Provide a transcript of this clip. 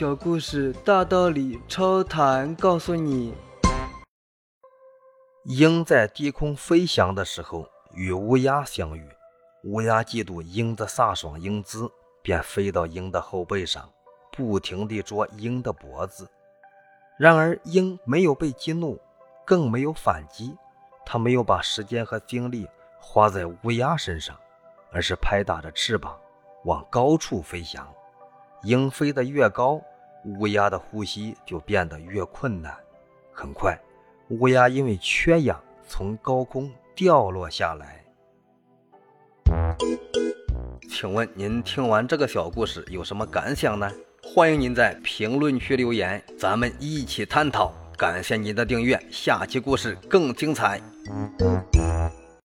小故事大道理超谈告诉你：鹰在低空飞翔的时候与乌鸦相遇，乌鸦嫉妒鹰的飒爽英姿，便飞到鹰的后背上，不停地啄鹰的脖子。然而鹰没有被激怒，更没有反击，它没有把时间和精力花在乌鸦身上，而是拍打着翅膀往高处飞翔。鹰飞得越高，乌鸦的呼吸就变得越困难。很快，乌鸦因为缺氧从高空掉落下来。请问您听完这个小故事有什么感想呢？欢迎您在评论区留言，咱们一起探讨。感谢您的订阅，下期故事更精彩。